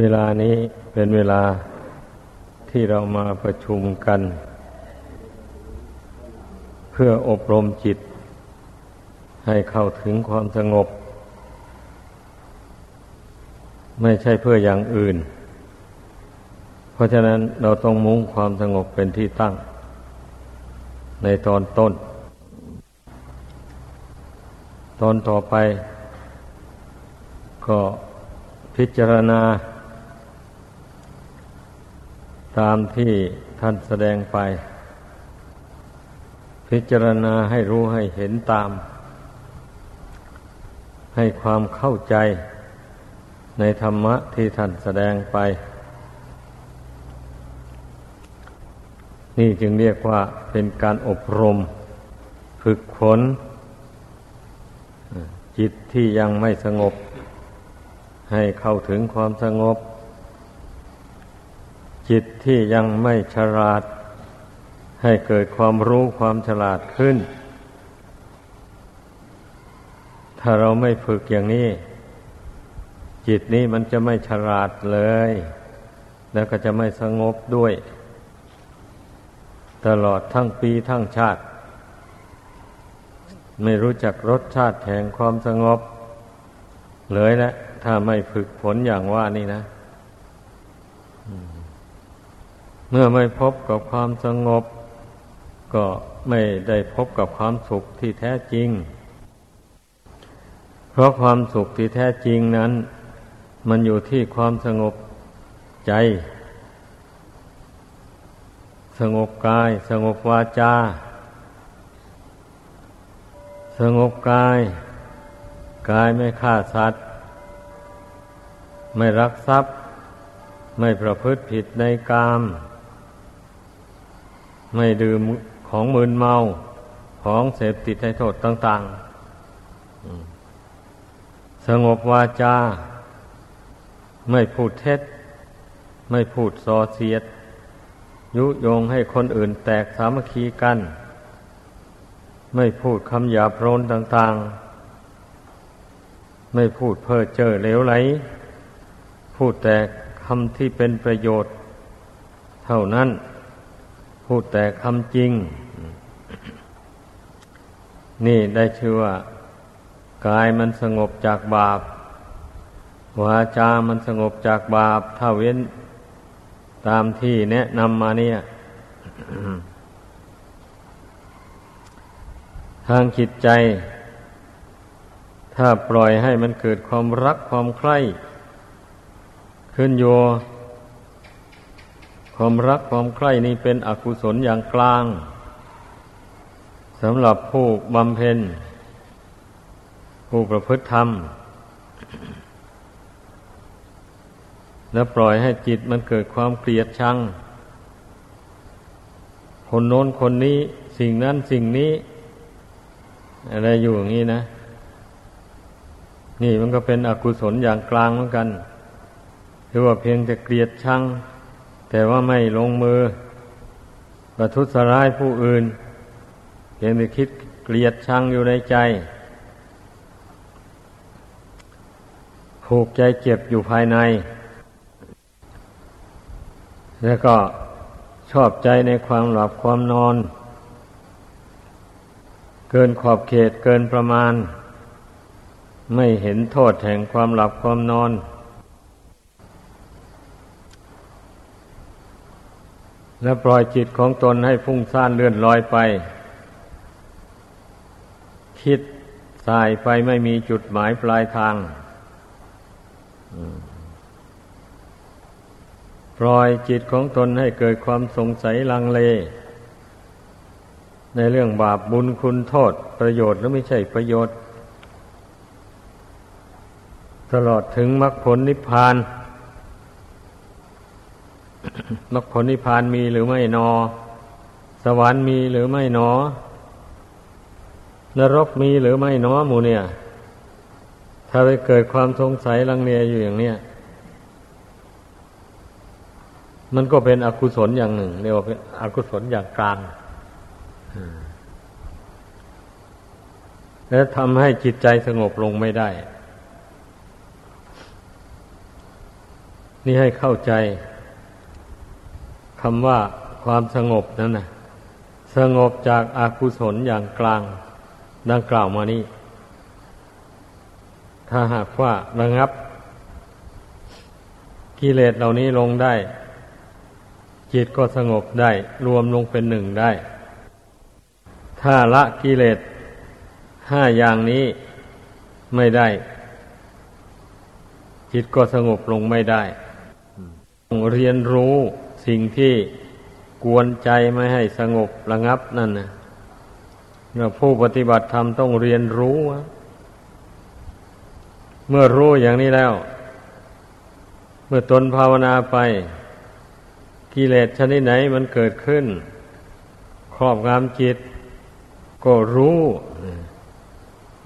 เวลานี้เป็นเวลาที่เรามาประชุมกัน เพื่ออบรมจิต ให้เข้าถึงความสงบ ไม่ใช่เพื่ออย่างอื่น เพราะฉะนั้นเราต้องมุ่งความสงบเป็นที่ตั้ง ในตอนต้น ตอนต่อไป ก็พิจารณา ตามที่ท่านแสดงไป พิจารณาให้รู้ให้เห็นตาม ให้ความเข้าใจในธรรมะที่ท่านแสดงไป นี่จึงเรียกว่าเป็นการอบรม ฝึกฝนจิตที่ยังไม่สงบ ให้เข้าถึงความสงบ จิตที่ยังไม่ฉลาด ให้เกิดความรู้ความฉลาดขึ้น ถ้าเราไม่ฝึกอย่างนี้ จิตนี้มันจะไม่ฉลาดเลย แล้วก็จะไม่สงบด้วย ตลอดทั้งปีทั้งชาติ ไม่รู้จักรสชาติแห่งความสงบ เลยแหละถ้าไม่ฝึกฝนอย่างว่านี่นะ เมื่อไม่พบกับความสงบ ก็ไม่ได้พบกับความสุขที่แท้จริง เพราะความสุขที่แท้จริงนั้น มันอยู่ที่ความสงบใจ สงบกาย สงบวาจา สงบกาย กายไม่ฆ่าสัตว์ ไม่รักทรัพย์ ไม่ประพฤติผิดในกาม ไม่ดื่มของมึนเมาของเสพติดให้โทษต่าง ๆ สงบวาจา ไม่พูดเท็จ ไม่พูดส่อเสียด ยุยงให้คนอื่นแตกสามัคคีกัน ไม่พูดคำหยาบโรนต่าง ๆ ไม่พูดเพ้อเจ้อเลวไหล พูดแต่คำที่เป็นประโยชน์ เท่านั้น พูดแต่คำจริง นี่ได้ชื่อว่ากายมันสงบจากบาปวาจามันสงบจากบาป ถ้าเว้นตามที่แนะนำมาเนี่ย ทางจิตใจ ถ้าปล่อยให้มันเกิดความรักความใคร่ขึ้นโย ความรักความใคร่นี้เป็นอกุศลอย่างกลางสำหรับผู้บำเพ็ญ ผู้ประพฤติธรรม แล้วปล่อยให้จิตมันเกิดความเกลียดชัง คนโน้นคนนี้สิ่งนั้นสิ่งนี้ อะไรอยู่อย่างนี้นะ นี่มันก็เป็นอกุศลอย่างกลางเหมือนกันคือว่าเพียงจะเกลียดชัง แต่ว่าไม่ลงมือ ประทุษร้ายผู้อื่นเพียงแต่คิดเกลียดชังอยู่ในใจ ผูกใจเจ็บอยู่ภายใน แล้วก็ชอบใจในความหลับความนอน เกินขอบเขตเกินประมาณ ไม่เห็นโทษแห่งความหลับความนอน แล้วปล่อยจิตของตนให้ฟุ้งซ่านเลื่อนลอยไป คิดสายไปไม่มีจุดหมายปลายทางปล่อยจิตของตนให้เกิดความสงสัยลังเล ในเรื่องบาปบุญคุณโทษ ประโยชน์หรือไม่ใช่ประโยชน์ ตลอดถึงมรรคผลนิพพาน มรรคผลนิพพานมีหรือไม่นอ สวรรค์มีหรือไม่นอ นรกมีหรือไม่นอหมูเนี่ย ถ้าไปเกิดความสงสัยลังเลอยู่อย่างเนี้ยมันก็เป็นอกุศลอย่างหนึ่งเรียกว่าเป็นอกุศลอย่างกลางและทำให้จิตใจสงบลงไม่ได้ นี่ให้เข้าใจ คำว่าความสงบนั่นนะสงบจากอากุศลอย่างกลาง ดังกล่าวมานี้ ถ้าหากว่าระงับ กิเลสเหล่านี้ลงได้ จิตก็สงบได้ รวมลงเป็นหนึ่งได้ ถ้าละกิเลสห้าอย่างนี้ไม่ได้ จิตก็สงบลงไม่ได้ ต้องเรียนรู้ สิ่งที่กวนใจไม่ให้สงบระงับนั่นนะผู้ปฏิบัติธรรมต้องเรียนรู้ เมื่อรู้อย่างนี้แล้ว เมื่อตนภาวนาไป กิเลสชนิดไหนมันเกิดขึ้น ครอบงำจิต ก็รู้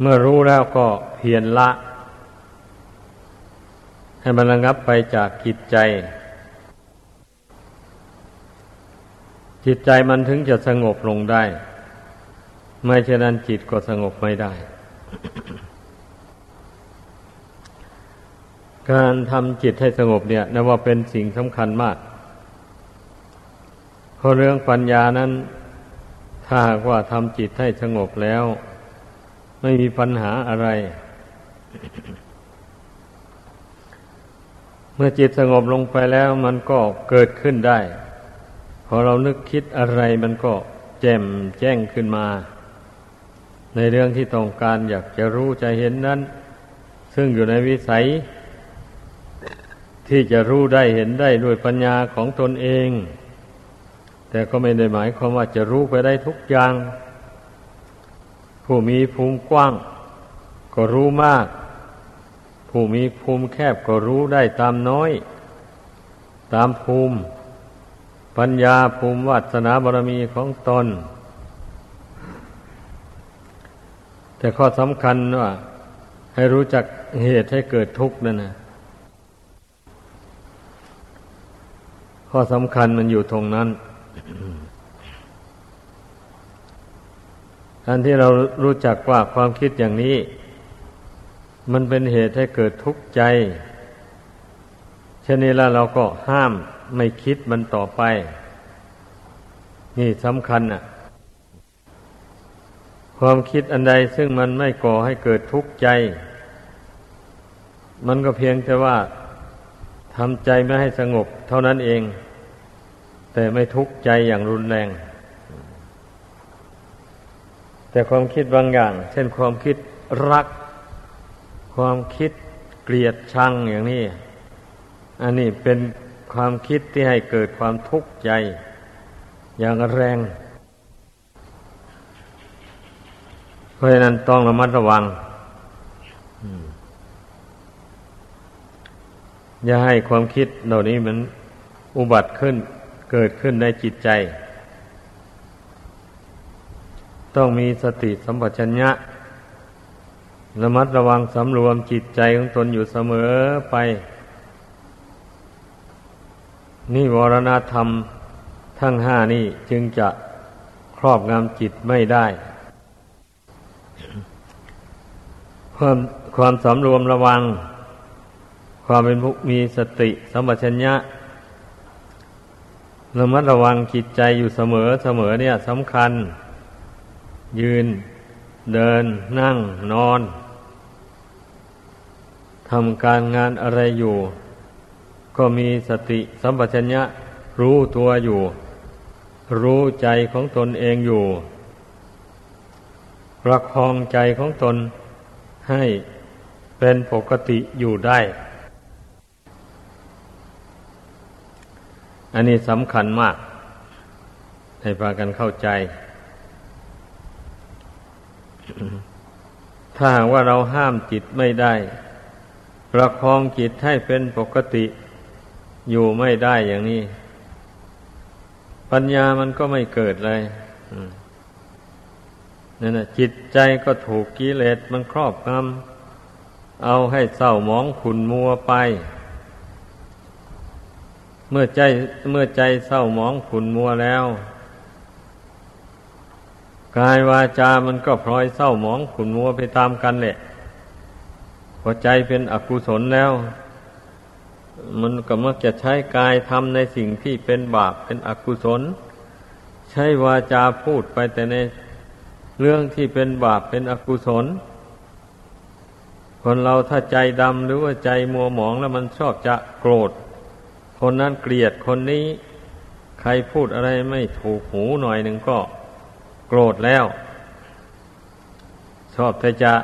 เมื่อรู้แล้วก็เพียรละ ให้มันระงับไปจากจิตใจ จิตใจมันถึงจะสงบลงได้ ไม่เช่นนั้นจิตก็สงบไม่ได้ การทำจิตให้สงบเนี่ยนับว่าเป็นสิ่งสำคัญมากเพราะเรื่องปัญญานั้น ถ้าหากว่าทำจิตให้สงบแล้ว ไม่มีปัญหาอะไร เมื่อจิตสงบลงไปแล้วมันก็เกิดขึ้นได้ พอเรานึกคิดอะไรมันก็แจ่มแจ้งขึ้นมา ในเรื่องที่ต้องการอยากจะรู้จะเห็นนั้น ซึ่งอยู่ในวิสัย ที่จะรู้ได้เห็นได้ด้วยปัญญาของตนเอง แต่ก็ไม่ได้หมายความว่าจะรู้ไปได้ทุกอย่าง ผู้มีภูมิกว้าง ก็รู้มาก ผู้มีภูมิแคบก็รู้ได้ตามน้อย ตามภูมิ ปัญญาภูมิวัฒนาบารมีของตน แต่ข้อสำคัญว่า ให้รู้จักเหตุให้เกิดทุกข์นั่นนะข้อสำคัญมันอยู่ตรงนั้นการที่เรารู้จักว่าความคิดอย่างนี้ มันเป็นเหตุให้เกิดทุกข์ใจ เช่นนี้แล้วเราก็ห้าม ไม่คิดมันต่อไป นี่สำคัญอะ ความคิดอันใดซึ่งมันไม่ก่อให้เกิดทุกข์ใจ มันก็เพียงแต่ว่าทำใจไม่ให้สงบเท่านั้นเอง แต่ไม่ทุกข์ใจอย่างรุนแรง แต่ความคิดบางอย่าง เช่นความคิดรัก ความคิดเกลียดชังอย่างนี้ อันนี้เป็น ความคิดที่ให้เกิดความทุกข์ใจ อย่างแรง เพราะฉะนั้นต้องระมัดระวัง อย่าให้ความคิดเหล่านี้มันอุบัติขึ้น เกิดขึ้นในจิตใจ ต้องมีสติสัมปชัญญะระมัดระวังสำรวมจิตใจของตนอยู่เสมอไป นี่วรณธรรมทั้งห้านี่จึงจะครอบงำจิตไม่ได้ ความความสำรวมระวัง ความเป็นผู้มีสติสัมปชัญญะระมัดระวังจิตใจอยู่เสมอเสมอเนี่ยสำคัญ ยืนเดินนั่งนอนทำการงานอะไรอยู่ ก็มีสติสัมปชัญญะรู้ตัวอยู่ รู้ใจของตนเองอยู่ ประคองใจของตนให้เป็นปกติอยู่ได้ อันนี้สำคัญมาก ให้พากันเข้าใจ ถ้าว่าเราห้ามจิตไม่ได้ ประคองจิตให้เป็นปกติ อยู่ไม่ได้อย่างนี้ ปัญญามันก็ไม่เกิดเลยนั่นนะจิตใจก็ถูกกิเลสมันครอบงำเอาให้เศร้าหมองขุนมัวไป เมื่อใจเมื่อใจเศร้าหมองขุนมัวแล้ว กายวาจามันก็พลอยเศร้าหมองขุนมัวไปตามกันแหละพอใจเป็นอกุศลแล้ว มันก็มักจะใช้กายทำในสิ่งที่เป็นบาปเป็นอกุศล ใช้วาจาพูดไปแต่ในเรื่องที่เป็นบาปเป็นอกุศล คนเราถ้าใจดำหรือว่าใจมัวหมองแล้วมันชอบจะโกรธ คนนั้นเกลียดคนนี้ ใครพูดอะไรไม่ถูกหูหน่อยหนึ่งก็โกรธแล้ว ชอบแต่จะ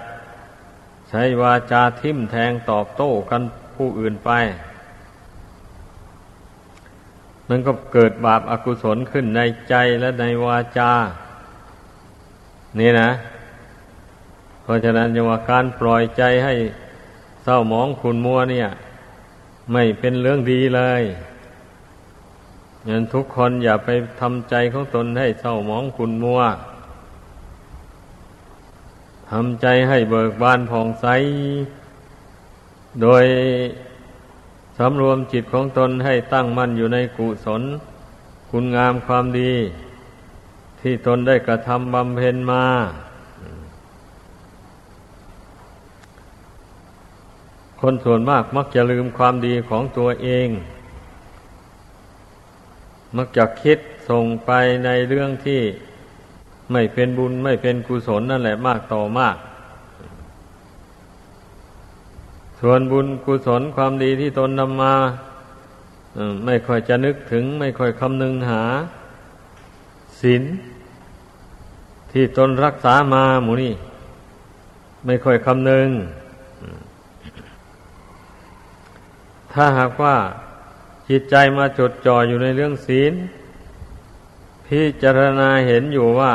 ใช้วาจาทิมแทงตอบโต้กันผู้อื่นไป มันก็เกิดบาปอากุศลขึ้นในใจและในวาจา นี่นะ เพราะฉะนั้นยังว่าการปล่อยใจให้เศร้าหมองขุนมัวเนี่ย ไม่เป็นเรื่องดีเลยยันทุกคนอย่าไปทำใจของตนให้เศร้าหมองขุนมัวทำใจให้เบิกบานผ่องใส โดย สำรวมจิตของตนให้ตั้งมั่นอยู่ในกุศล คุณงามความดี ที่ตนได้กระทำบำเพ็ญมา คนส่วนมากมักจะลืมความดีของตัวเอง มักจะคิดส่งไปในเรื่องที่ไม่เป็นบุญไม่เป็นกุศลนั่นแหละมากต่อมาก ส่วนบุญกุศลความดีที่ตนนำมาไม่ค่อยจะนึกถึง ไม่ค่อยคำนึงหาศีลที่ตนรักษามาหมูนี่ ไม่ค่อยคำนึง ถ้าหากว่าจิตใจมาจดจ่ออยู่ในเรื่องศีล พิจารณาเห็นอยู่ว่า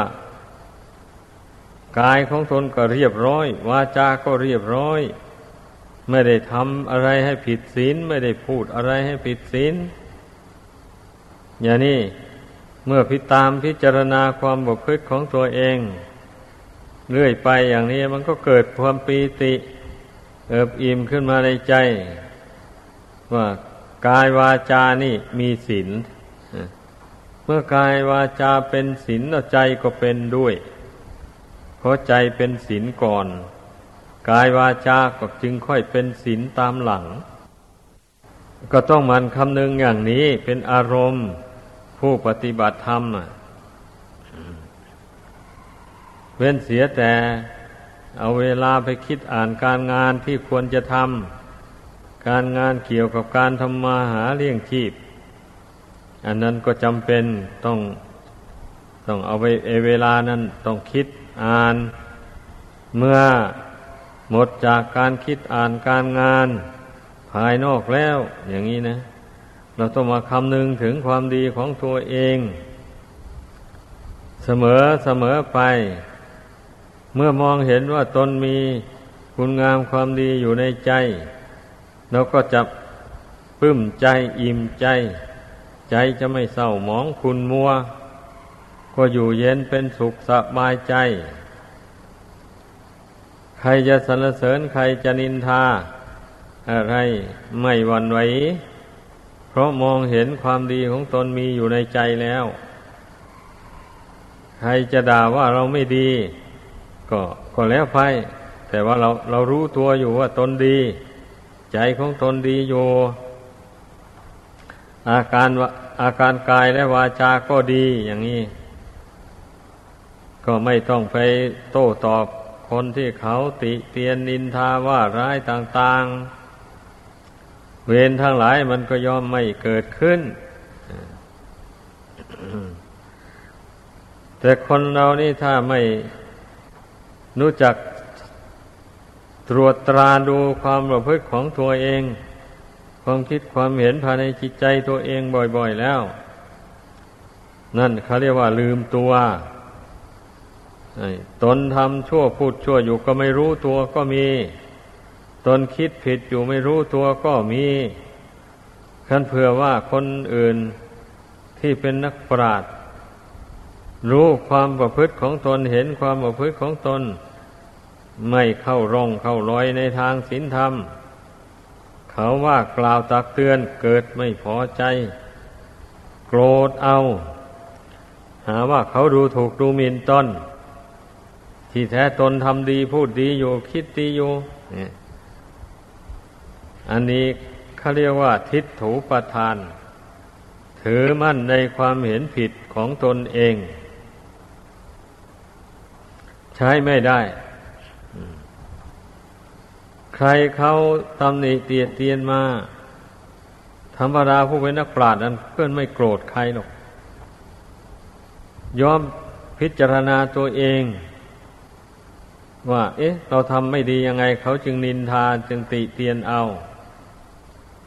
กายของตนก็เรียบร้อย วาจาก็เรียบร้อย ไม่ได้ทำอะไรให้ผิดศีล ไม่ได้พูดอะไรให้ผิดศีล อย่างนี้เมื่อพิตามพิจารณาความบกพร่องของตัวเอง เรื่อยไปอย่างนี้มันก็เกิดความปีติ เอิบอิ่มขึ้นมาในใจ ว่ากายวาจานี่มีศีลเมื่อกายวาจาเป็นศีลใจก็เป็นด้วยเพราะใจเป็นศีลก่อน กายวาจาก็จึงค่อยเป็นศีลตามหลัง ก็ต้องมันคำนึงอย่างนี้เป็นอารมณ์ผู้ปฏิบัติธรรมเว้นเสียแต่เอาเวลาไปคิดอ่านการงานที่ควรจะทำการงานเกี่ยวกับการทำมาหาเลี้ยงชีพ อันนั้นก็จำเป็นต้องต้องเอาไปเวลานั้นต้องคิดอ่านเมื่อ หมดจากการคิดอ่านการงาน ภายนอกแล้ว อย่างนี้นะ เราต้องมาคำนึงถึงความดีของตัวเอง เสมอเสมอไป เมื่อมองเห็นว่าตนมีคุณงามความดีอยู่ในใจ เราก็จะปลื้มใจอิ่มใจ ใจจะไม่เศร้าหมองคุณมัว ก็อยู่เย็นเป็นสุขสบายใจ ใครจะสรรเสริญใครจะนินทา อะไรไม่หวั่นไหว เพราะมองเห็นความดีของตนมีอยู่ในใจแล้ว ใครจะด่าว่าเราไม่ดี ก็ก็แล้วไป แต่ว่าเราเรารู้ตัวอยู่ว่าตนดี ใจของตนดีอยู่ อาการอาการกายและวาจาก็ดีอย่างนี้ ก็ไม่ต้องไปโต้ตอบ คนที่เขาติเตียนนินทาว่าร้ายต่าง ๆ เวรทั้งหลายมันก็ย่อมไม่เกิดขึ้น แต่คนเรานี่ถ้าไม่รู้จักตรวจตราดูความประพฤติของตัวเอง ความคิดความเห็นภายในจิตใจตัวเองบ่อย ๆแล้ว นั่นเขาเรียกว่าลืมตัว ตนทำชั่วพูดชั่วอยู่ก็ไม่รู้ตัวก็มี ตนคิดผิดอยู่ไม่รู้ตัวก็มีขันเผื่อว่าคนอื่นที่เป็นนักปราชญ์รู้ความประพฤติของตนเห็นความประพฤติของตน ไม่เข้าร่องเข้ารอยในทางศีลธรรม เขาว่ากล่าวตักเตือนเกิดไม่พอใจ โกรธเอา หาว่าเขาดูถูกดูหมิ่นตน ที่แท้ตนทำดีพูดดีอยู่คิดดีอยู่อันนี้เขาเรียกว่า ทิฏถูประทาน ถือมั่นในความเห็นผิดของตนเอง ใช้ไม่ได้ ใครเขาตำหนิเตียเตียนมาธรรมดาผู้เป็นนักปราชญ์นั้นเพื่อนไม่โกรธใครหรอกยอมพิจารณาตัวเอง ว่า เอ๊ะ เราทำไม่ดียังไง เขาจึงนินทาจึงติเตียนเอา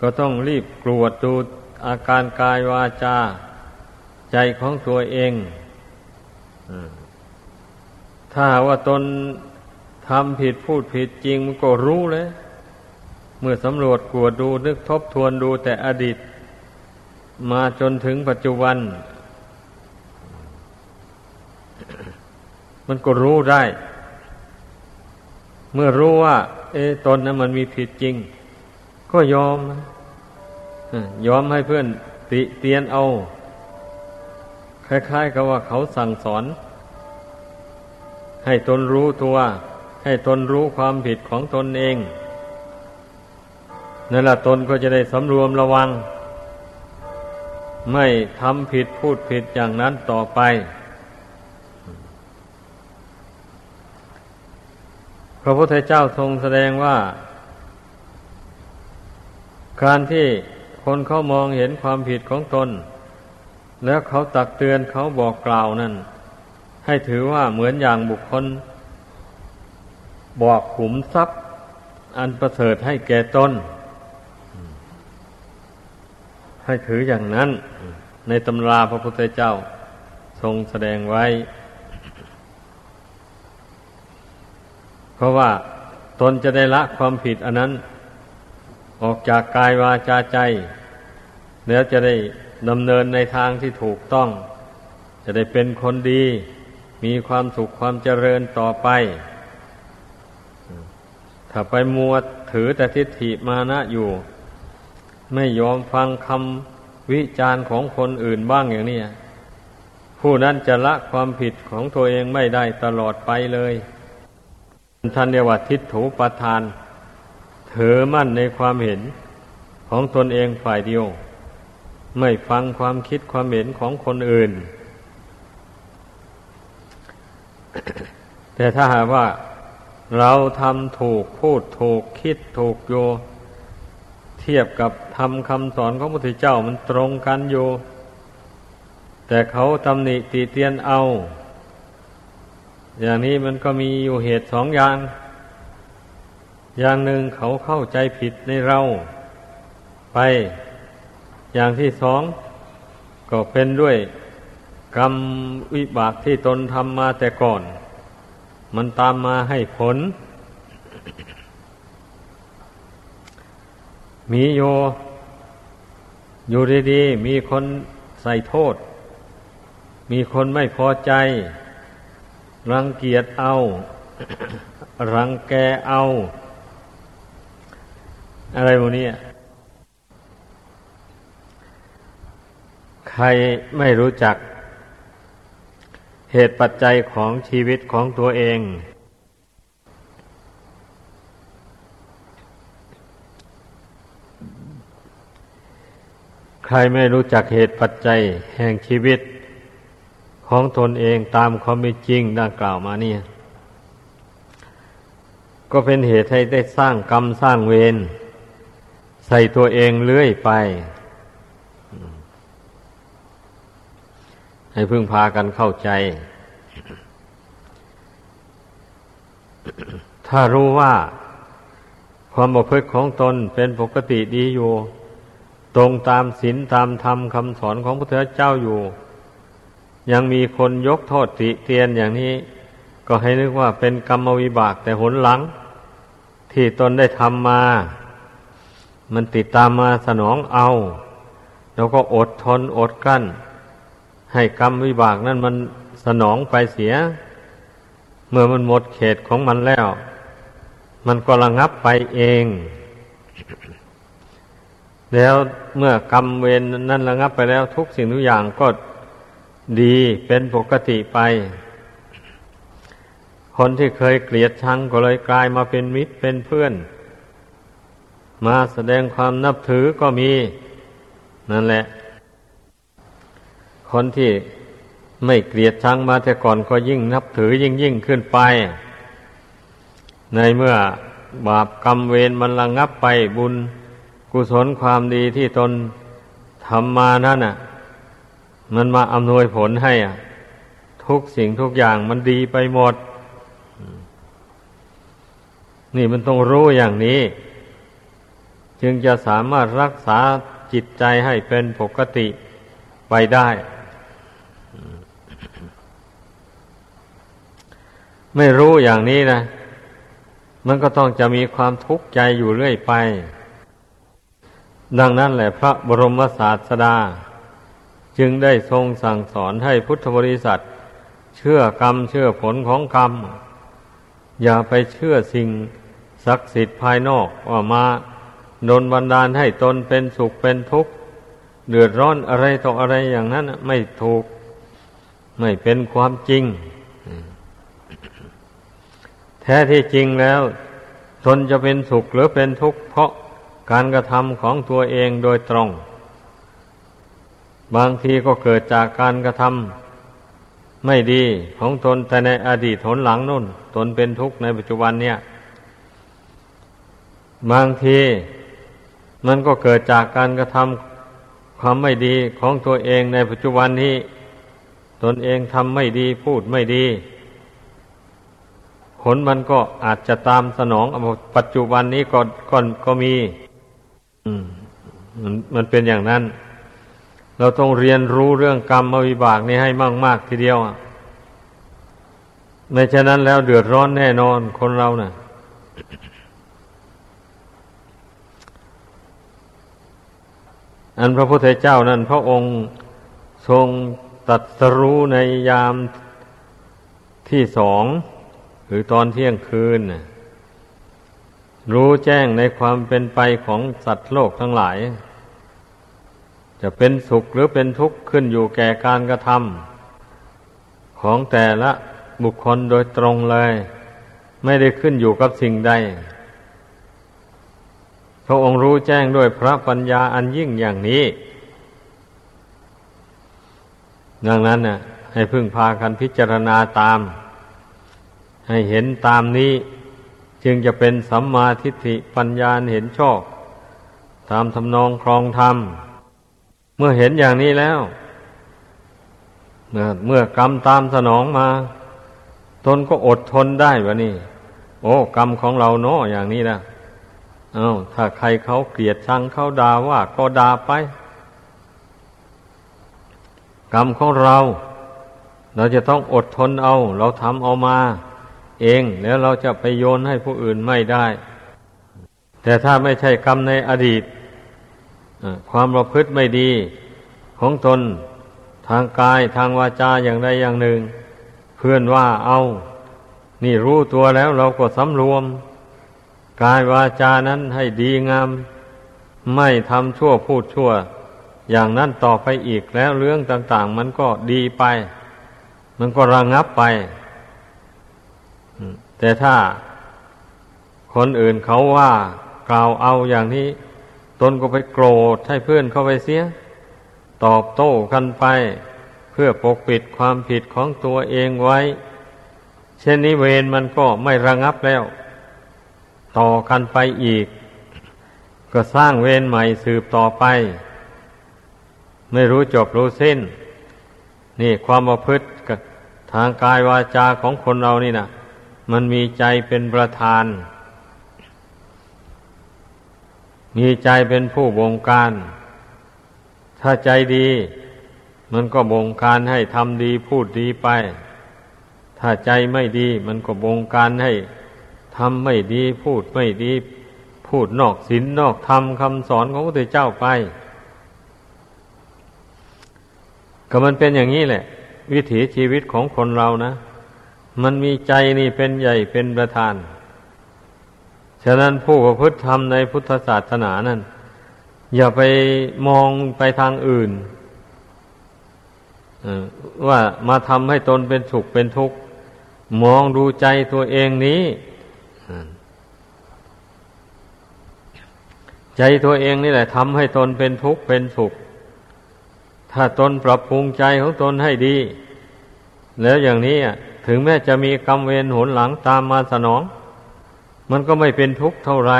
ก็ต้องรีบกรวดดูอาการกายวาจา ใจของตัวเองถ้าว่าตนทำผิดพูดผิดจริงมันก็รู้เลย เมื่อสำรวจกลัวดูนึกทบทวนดูแต่อดีต มาจนถึงปัจจุบัน มันก็รู้ได้ เมื่อรู้ว่า เอตนนั้นมันมีผิดจริง ก็ยอมยอมให้เพื่อนติเตียนเอา คล้ายๆกับว่าเขาสั่งสอน ให้ตนรู้ตัว ให้ตนรู้ความผิดของตนเองนั่นแหละตนก็จะได้สำรวมระวัง ไม่ทำผิดพูดผิดอย่างนั้นต่อไป พระพุทธเจ้าทรงแสดงว่า การที่คนเขามองเห็นความผิดของตน แล้วเขาตักเตือนเขาบอกกล่าวนั่น ให้ถือว่าเหมือนอย่างบุคคล บอกขุมทรัพย์ อันประเสริฐให้แก่ตนให้ถืออย่างนั้น ในตำราพระพุทธเจ้าทรงแสดงไว้ ราะว่าตนจะได้ละความผิดอันนั้น ออกจากกายวาจาใจ แล้วจะได้ดำเนินในทางที่ถูกต้อง จะได้เป็นคนดี มีความสุขความเจริญต่อไป ถ้าไปมัวถือแต่ทิฏฐิมานะอยู่ ไม่ยอมฟังคำวิจารณ์ของคนอื่นบ้างอย่างนี้ผู้นั้นจะละความผิดของตัวเองไม่ได้ตลอดไปเลย ท่านเรียกว่าทิฏถูประทาน ถือมั่นในความเห็นของตนเองฝ่ายเดียว ไม่ฟังความคิดความเห็นของคนอื่น แต่ถ้าหากว่าเราทำถูกพูดถูกคิดถูกโย เทียบกับทำคำสอนของพระพุทธเจ้ามันตรงกันอยู่แต่เขาตำหนิตีเตียนเอา อย่างนี้มันก็มีอยู่เหตุสองอย่าง อย่างหนึ่งเขาเข้าใจผิดในเรา ไป อย่างที่สอง ก็เป็นด้วยกรรมวิบากที่ตนทำมาแต่ก่อน มันตามมาให้ผล มีโย อยู่ดีๆ มีคนใส่โทษ มีคนไม่พอใจ รังเกียจเอา รังแกเอา อะไรพวกนี้ใครไม่รู้จัก เหตุปัจจัยของชีวิตของตัวเอง ใครไม่รู้จักเหตุปัจจัยแห่งชีวิต ของตนเองตามความเป็นจริงดังกล่าวมาเนี่ย ก็เป็นเหตุให้ได้สร้างกรรมสร้างเวรใส่ตัวเองเลื่อยไป ให้พึ่งพากันเข้าใจ ถ้ารู้ว่าความบกพร่องของตนเป็นปกติดีอยู่ ตรงตามศีลตามธรรมคำสอนของพระเถรเจ้าอยู่ ยังมีคนยกโทษติเตียนอย่างนี้ ก็ให้นึกว่าเป็นกรรมวิบากแต่หนหลัง ที่ตนได้ทำมา มันติดตามมาสนองเอา แล้วก็อดทนอดกั้น ให้กรรมวิบากนั้นมันสนองไปเสีย เมื่อมันหมดเขตของมันแล้ว มันก็ระงับไปเองแล้วเมื่อกรรมเวรนั้นระงับไปแล้วทุกสิ่งทุกอย่างก็ ดีเป็นปกติไป คนที่เคยเกลียดชังก็เลยกลายมาเป็นมิตรเป็นเพื่อน มาแสดงความนับถือก็มี นั่นแหละ คนที่ไม่เกลียดชังมาแต่ก่อนก็ยิ่งนับถือยิ่งยิ่งขึ้นไป ในเมื่อบาปกรรมเวรมันระงงับไปบุญ กุศลความดีที่ตนทำมานั่นน่ะ มันมาอำนวยผลให้อะทุกสิ่งทุกอย่างมันดีไปหมด นี่มันต้องรู้อย่างนี้ จึงจะสามารถรักษาจิตใจให้เป็นปกติไปได้ ไม่รู้อย่างนี้นะ มันก็ต้องจะมีความทุกข์ใจอยู่เรื่อยไป ดังนั้นแหละพระบรมศาสดา จึงได้ทรงสั่งสอนให้พุทธบริษัท เชื่อกรรมเชื่อผลของกรรม อย่าไปเชื่อสิ่งศักดิ์สิทธิ์ภายนอกว่ามาโดนบันดาลให้ตนเป็นสุขเป็นทุกข์ เดือดร้อนอะไรต่ออะไรอย่างนั้นไม่ถูก ไม่เป็นความจริง แท้ที่จริงแล้ว ตนจะเป็นสุขหรือเป็นทุกข์เพราะการกระทำของตัวเองโดยตรง บางทีก็เกิดจากการกระทำไม่ดีของตนแต่ในอดีตทนหลังนู่น ตนเป็นทุกข์ในปัจจุบันเนี่ย บางทีมันก็เกิดจากการกระทำความไม่ดีของตัวเองในปัจจุบันนี้ ตนเองทำไม่ดีพูดไม่ดี ผลมันก็อาจจะตามสนองปัจจุบันนี้ก็ก็ก็มีมันมันเป็นอย่างนั้น เราต้องเรียนรู้เรื่องกรรมวิบากนี้ให้มาก ๆ ทีเดียวไม่ฉะนั้นแล้วเดือดร้อนแน่นอนคนเรานะ่ะ อันพระพุทธเจ้านั้น พระองค์ทรงตัดสรู้ในยามที่สอง หรือตอนเที่ยงคืน รู้แจ้งในความเป็นไปของสัตว์โลกทั้งหลาย จะเป็นสุขหรือเป็นทุกข์ขึ้นอยู่แก่การกระทำของแต่ละบุคคลโดยตรงเลย ไม่ได้ขึ้นอยู่กับสิ่งใด พระองค์รู้แจ้งด้วยพระปัญญาอันยิ่งอย่างนี้ ดังนั้นน่ะให้พึ่งพากันพิจารณาตาม ให้เห็นตามนี้ จึงจะเป็นสัมมาทิฏฐิปัญญาเห็นชอบ ตามทำนองครองธรรม มื่อเห็นอย่างนี้แล้ว เมื่อกรรมตามสนองมา ตนก็อดทนได้วะนี่ โอ้ กรรมของเราเนาะอย่างนี้นะเอา้าถ้าใครเขาเกลียดชังเขาด่าว่าก็ด่าไป กรรมของเรา เราจะต้องอดทนเอา เราทำเอามา เองแล้วเราจะไปโยนให้ผู้อื่นไม่ได้ แต่ถ้าไม่ใช่กรรมในอดีต ความประพฤติไม่ดีของตนทางกายทางวาจาอย่างใดอย่างหนึ่ง เพื่อนว่าเอา นี่รู้ตัวแล้วเราก็สำรวม กายวาจานั้นให้ดีงาม ไม่ทำชั่วพูดชั่ว อย่างนั้นต่อไปอีกแล้วเรื่องต่าง ๆ มันก็ดีไป มันก็ระงงับไป แต่ถ้าคนอื่นเขาว่ากล่าวเอาอย่างนี้ ตนก็ไปโกรธให้เพื่อนเข้าไปเสีย ตอบโต้กันไป เพื่อปกปิดความผิดของตัวเองไว้ เช่นนี้เวรมันก็ไม่ระงับแล้ว ต่อกันไปอีก ก็สร้างเวรใหม่สืบต่อไป ไม่รู้จบรู้สิ้น นี่ความประพฤติทางกายวาจาของคนเรานี่นะมันมีใจเป็นประธาน มีใจเป็นผู้บงการ ถ้าใจดี มันก็บงการให้ทำดีพูดดีไป ถ้าใจไม่ดี มันก็บงการให้ทำไม่ดี พูดไม่ดี พูดนอกศีลนอกธรรมคำสอนของพระเจ้าไป ก็มันเป็นอย่างนี้แหละ วิถีชีวิตของคนเรานะ มันมีใจนี่เป็นใหญ่เป็นประธาน ฉะนั้นผู้ประพฤติธรรมในพุทธศาสนานั้น อย่าไปมองไปทางอื่นว่ามาทำให้ตนเป็นสุขเป็นทุกข์ มองดูใจตัวเองนี้ใจตัวเองนี่แหละทำให้ตนเป็นทุกข์เป็นสุข ถ้าตนปรับปรุงใจของตนให้ดี แล้วอย่างนี้ถึงแม้จะมีกรรมเวรหนหลังตามมาสนอง มันก็ไม่เป็นทุกข์เท่าไร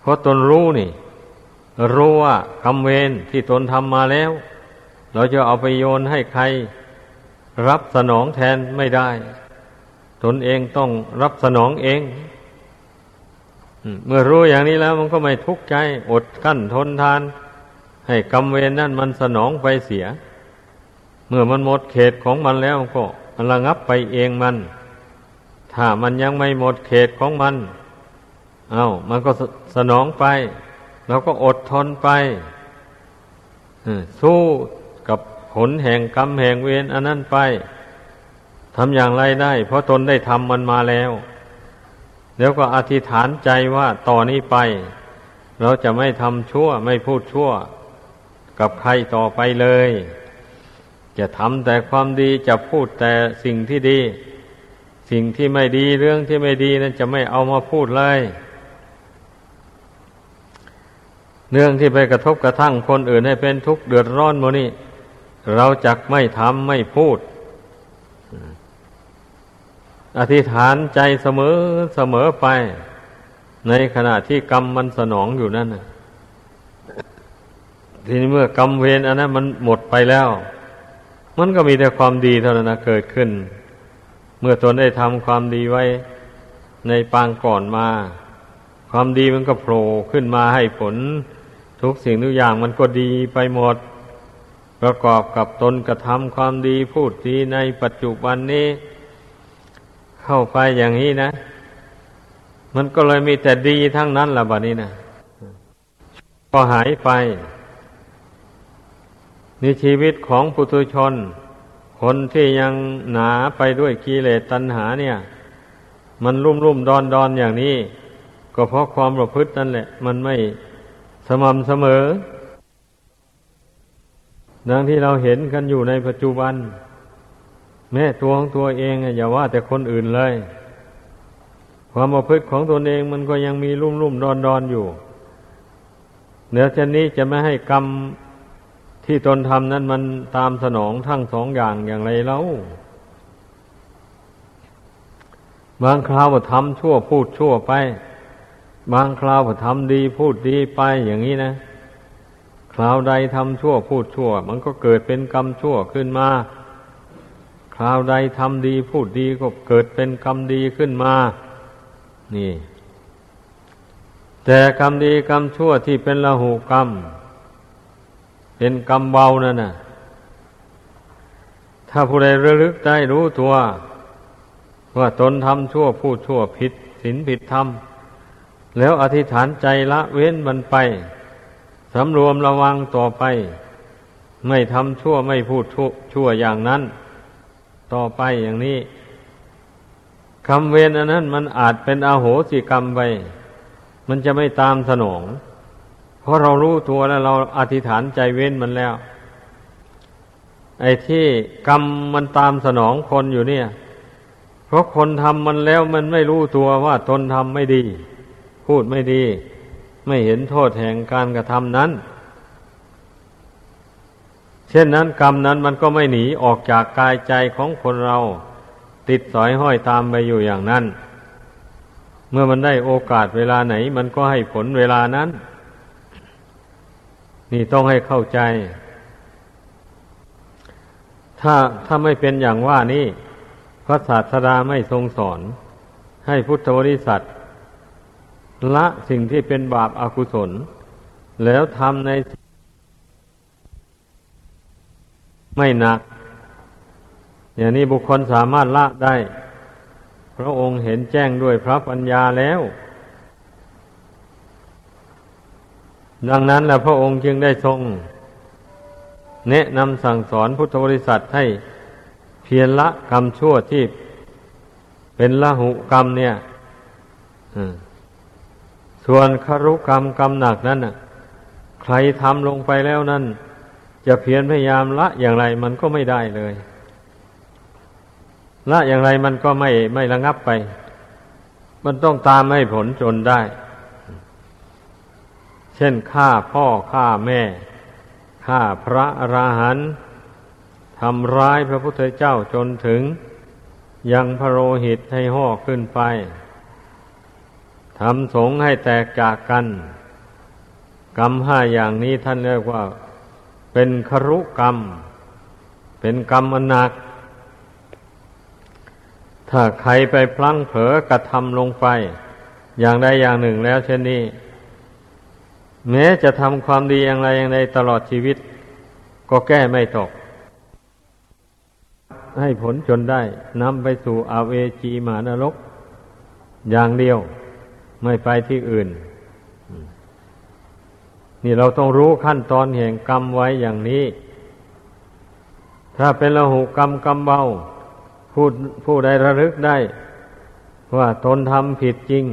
เพราะตนรู้นี่ รู้ว่ากรรมเวรที่ตนทำมาแล้ว เราจะเอาไปโยนให้ใคร รับสนองแทนไม่ได้ ตนเองต้องรับสนองเองเมื่อรู้อย่างนี้แล้วมันก็ไม่ทุกข์ใจ อดกั้นทนทาน ให้กรรมเวรนั่นมันสนองไปเสีย เมื่อมันหมดเขตของมันแล้วก็ระงับไปเองมัน ถ้ามันยังไม่หมดเขตของมัน เอา้า มันก็สนองไปแล้วก็อดทนไปสู้กับผลแห่งกรรมแห่งเวรอันนั้นไปทำอย่างไรได้ เพราะตนได้ทำมันมาแล้ว แล้วก็อธิษฐานใจว่าต่อนนี้ไป เราจะไม่ทำชั่วไม่พูดชั่ว กับใครต่อไปเลย จะทำแต่ความดีจะพูดแต่สิ่งที่ดี สิ่งที่ไม่ดีเรื่องที่ไม่ดีนั้นจะไม่เอามาพูดเลย เรื่องที่ไปกระทบกระทั่งคนอื่นให้เป็นทุกข์เดือดร้อนโมนี่ เราจักไม่ทำไม่พูด อธิษฐานใจเสมอเสมอไป ในขณะที่กรรมมันสนองอยู่นั่นทีนี้เมื่อกรรมเวรอันนั้นมันหมดไปแล้ว มันก็มีแต่ความดีเท่านั้นนะเกิดขึ้น เมื่อตนได้ทำความดีไว้ในปางก่อนมา ความดีมันก็โผล่ขึ้นมาให้ผล ทุกสิ่งทุกอย่างมันก็ดีไปหมด ประกอบกับตนกระทำความดีพูดดีในปัจจุบันนี้ เข้าไปอย่างนี้นะ มันก็เลยมีแต่ดีทั้งนั้นละบัดนี้นะก็หายไปในชีวิตของปุถุชน คนที่ยังหนาไปด้วยกิเลสตัณหาเนี่ย มันรุ่มรุ่มดอนดอนอย่างนี้ ก็เพราะความประพฤตินั่นแหละ มันไม่สม่ำเสมอดังที่เราเห็นกันอยู่ในปัจจุบัน แม้ตัวของตัวเองอย่าว่าแต่คนอื่นเลย ความประพฤติของตนเองมันก็ยังมีรุ่มรุ่มดอนดอนอยู่เนื้อเช่นนี้จะไม่ให้กรรม ที่ตนทำนั้นมันตามสนองทั้งสองอย่างอย่างไรเล่าบางคราวก็ทำชั่วพูดชั่วไป บางคราวก็ทำดีพูดดีไปอย่างนี้นะคราวใดทำชั่วพูดชั่ว มันก็เกิดเป็นกรรมชั่วขึ้นมา คราวใดทำดีพูดดีก็เกิดเป็นกรรมดีขึ้นมา นี่ แต่กรรมดีกรรมชั่วที่เป็นละหูกรรม เป็นกรรมเบานั่นน่ะ ถ้าผู้ใดระลึกได้รู้ตัวว่าตนทำชั่วพูดชั่วผิดศีลผิดธรรม แล้วอธิษฐานใจละเว้นมันไปสำรวมระวังต่อไป ไม่ทำชั่วไม่พูดชั่วอย่างนั้น ต่อไปอย่างนี้คำเวรอันนั้นมันอาจเป็นอาโหสิกรรมไป มันจะไม่ตามสนอง ราะเรารู้ตัวแล้วเราอธิษฐานใจเว้นมันแล้ว ไอ้ที่กรรมมันตามสนองคนอยู่เนี่ย เพราะคนทำมันแล้วมันไม่รู้ตัวว่าตนทำไม่ดี พูดไม่ดี ไม่เห็นโทษแห่งการกระทำนั้น เช่นนั้นกรรมนั้นมันก็ไม่หนีออกจากกายใจของคนเรา ติดสอยห้อยตามไปอยู่อย่างนั้น เมื่อมันได้โอกาสเวลาไหน มันก็ให้ผลเวลานั้น นี่ต้องให้เข้าใจ ถ้าถ้าไม่เป็นอย่างว่านี้ พระศาสดาไม่ทรงสอน ให้พุทธบริษัทละสิ่งที่เป็นบาปอากุศล แล้วทำในไม่หนัก อย่างนี้บุคคลสามารถละได้ พระองค์เห็นแจ้งด้วยพระปัญญาแล้ว ดังนั้นแหละพระองค์จึงได้ทรง แนะนำสั่งสอนพุทธบริษัทให้เพียรละกรรมชั่วที่เป็นละหุกรรมเนี่ยส่วนคารุกรรมกรรมหนักนั้นใครทำลงไปแล้วนั่น จะเพียรพยายามละอย่างไรมันก็ไม่ได้เลย ละอย่างไรมันก็ไม่ไม่ระงับไป มันต้องตามให้ผลจนได้ เช่นฆ่าพ่อฆ่าแม่ฆ่าพระอราหันต์ทำร้ายพระพุทธเจ้าจนถึง ยังพระโลหิตให้ห่อขึ้นไปทำสงให้แตกจากกัน กรรมห้าอย่างนี้ท่านเรียกว่า เป็นครุกรรม เป็นกรรมอนัก ถ้าใครไปพลั้งเผลอกระทำลงไป อย่างใดอย่างหนึ่งแล้วเช่นนี้ แม้จะทำความดีอย่างไรอย่างใดตลอดชีวิต ก็แก้ไม่ตก ให้ผลจนได้นำไปสู่อาเวจีมานรก อย่างเดียว ไม่ไปที่อื่น นี่เราต้องรู้ขั้นตอนแห่งกรรมไว้อย่างนี้ ถ้าเป็นละหุกรรมกรรมเบาผู้ผู้ใดระลึกได้ ว่าตนทำผิดจริง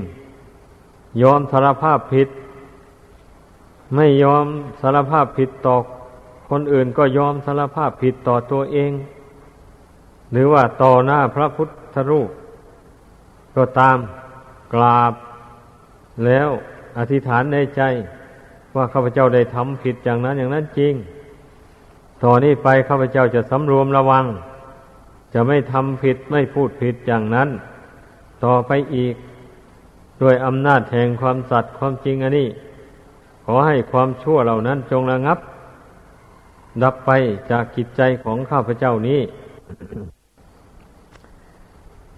ยอมสารภาพผิด ไม่ยอมสารภาพผิดต่อคนอื่นก็ยอมสารภาพผิดต่อตัวเอง หรือว่าต่อหน้าพระพุทธรูป ก็ตามกราบ แล้วอธิษฐานในใจ ว่าข้าพเจ้าได้ทำผิดอย่างนั้นอย่างนั้นจริง ต่อนนี้ไปข้าพเจ้าจะสำรวมระวัง จะไม่ทำผิดไม่พูดผิดอย่างนั้น ต่อไปอีก ด้วยอำนาจแห่งความสัตย์ความจริงอันนี้ ขอให้ความชั่วเหล่านั้นจงระงับ ดับไปจากกิจใจของข้าพเจ้านี้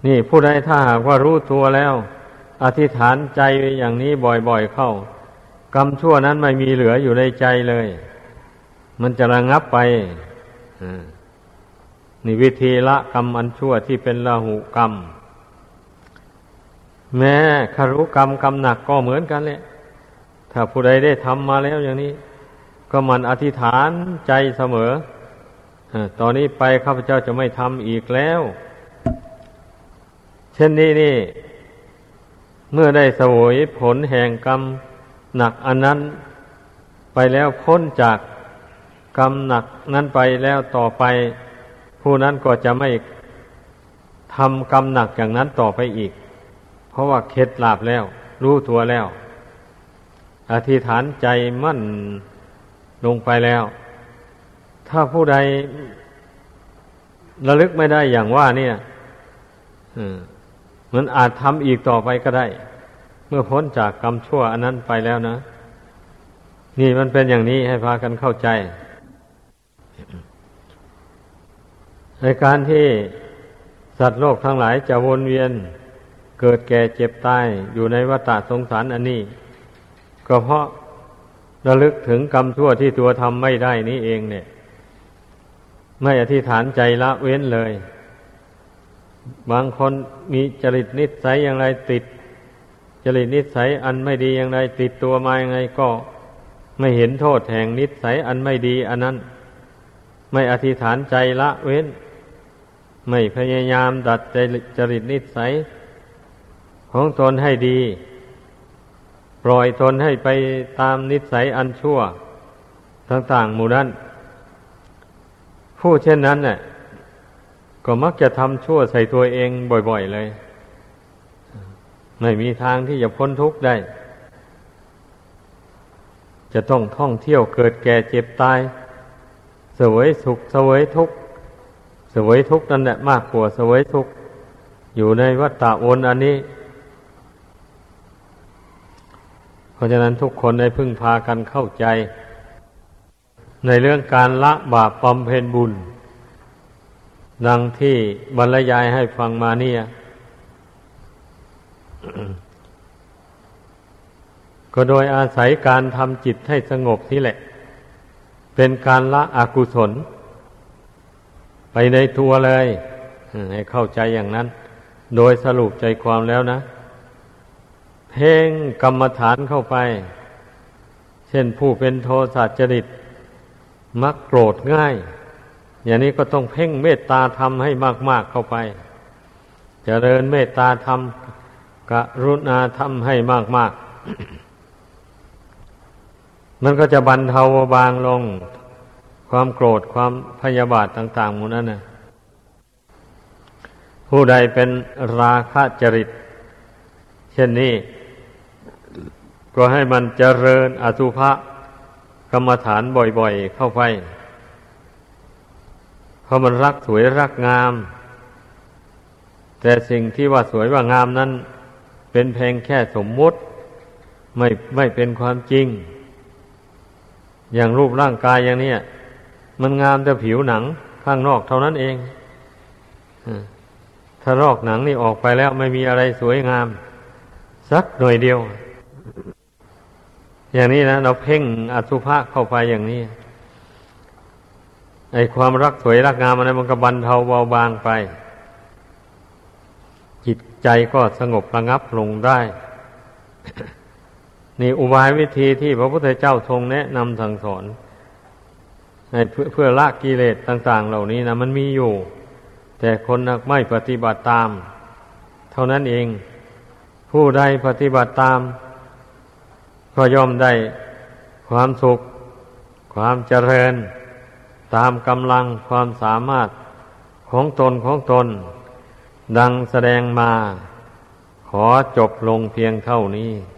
นี่ผู้ใดถ้าหากว่ารู้ตัวแล้ว อธิษฐานใจอย่างนี้บ่อยๆเข้ากรรมชั่วนั้นไม่มีเหลืออยู่ในใจเลย มันจะระงับไปนี่วิธีละกรรมอันชั่วที่เป็นละหุกรรม แม้คารุกรรมกรรมหนักก็เหมือนกันแหละ ถ้าผู้ใดได้ทำมาแล้วอย่างนี้ ก็มันอธิษฐานใจเสมอตอนนี้ไปข้าพเจ้าจะไม่ทำอีกแล้ว เช่นนี้นี่ เมื่อได้สวยผลแห่งกรรมหนักอันนั้น ไปแล้วพ้นจากกรรมหนักนั้นไปแล้วต่อไป ผู้นั้นก็จะไม่ทำกรรมหนักอย่างนั้นต่อไปอีก เพราะว่าเค็ดลาบแล้ว รู้ตัวแล้ว อธิษฐานใจมั่นลงไปแล้ว ถ้าผู้ใดระลึกไม่ได้อย่างว่าเนี่ยมันอาจทำอีกต่อไปก็ได้ เมื่อพ้นจากกรรมชั่วอันนั้นไปแล้วนะ นี่มันเป็นอย่างนี้ให้พากันเข้าใจ ในการที่สัตว์โลกทั้งหลายจะวนเวียน เกิดแก่เจ็บตายอยู่ในวัฏสงสารอันนี้ ก็เพราะระลึกถึงกรรมชั่วที่ตัวทำไม่ได้นี้เองเนี่ย ไม่อธิษฐานใจละเว้นเลย บางคนมีจริตนิสัยอย่างไรติด จริตนิสัยอันไม่ดีอย่างไรติดตัวมาอย่างไรก็ไม่เห็นโทษแห่งนิสัยอันไม่ดี อันนั้น ไม่อธิษฐานใจละเว้น ไม่พยายามดัดใจจริตนิสัย ของตนให้ดี ล่อยตนให้ไปตามนิสัยอันชั่วต่างๆหมู่นั้น ผู้เช่นนั้นเนี่ยก็มักจะทำชั่วใส่ตัวเองบ่อย ๆเลย ไม่มีทางที่จะพ้นทุกข์ได้ จะต้องท่องเที่ยวเกิดแก่เจ็บตาย เสวยสุขเสวยทุกข์เสวยทุกข์นั่นแหละมากกว่าเสวยทุกข์อยู่ในวัฏฏะวนอันนี้ เพราะฉะนั้นทุกคนได้พึ่งพากันเข้าใจ ในเรื่องการละบาปบำเพ็ญบุญ ดังที่บรรยายให้ฟังมาเนี่ย ก็โดยอาศัยการทำจิตให้สงบนี่แหละ เป็นการละอกุศล ไปในตัวเลย ให้เข้าใจอย่างนั้น โดยสรุปใจความแล้วนะ เพ่งกรรมฐานเข้าไป เช่นผู้เป็นโทสะจริต มักโกรธง่าย อย่างนี้ก็ต้องเพ่งเมตตาธรรมให้มาก ๆเข้าไปจเจริญเมตตาธรรมกรุณาธรรมให้มากๆ มันก็จะบรรเทาบางลงความโกรธความพยาบาทต่างๆหมดนั้นนะผู้ใดเป็นราคะจริต เช่นนี้ ก็ให้มันเจริญอสุภะกรรมฐานบ่อยๆเข้าไปเพราะมันรักสวยรักงาม แต่สิ่งที่ว่าสวยว่างามนั้น เป็นเพียงแค่สมมุติ ไม่ไม่เป็นความจริง อย่างรูปร่างกายอย่างนี้มันงามแต่ผิวหนังข้างนอกเท่านั้นเองถ้ารอกหนังนี่ออกไปแล้วไม่มีอะไรสวยงาม สักหน่อยเดียว อย่างนี้นะเราเพ่งอสุภะเข้าไปอย่างนี้ไอความรักสวยรักงามอะไรมันก็บรรเทาเบาบางไป จิตใจก็สงบระงับลงได้ นี่อุบายวิธีที่พระพุทธเจ้าทรงแนะนำสั่งสอนเพื่อเพื่อละกิเลสต่าง ๆ เหล่านี้นะมันมีอยู่ แต่คนไม่ปฏิบัติตาม เท่านั้นเอง ผู้ใดปฏิบัติตาม ก็ย่อมได้ความสุข ความเจริญ ตามกำลังความสามารถของตนของตน ดังแสดงมา ขอจบลงเพียงเท่านี้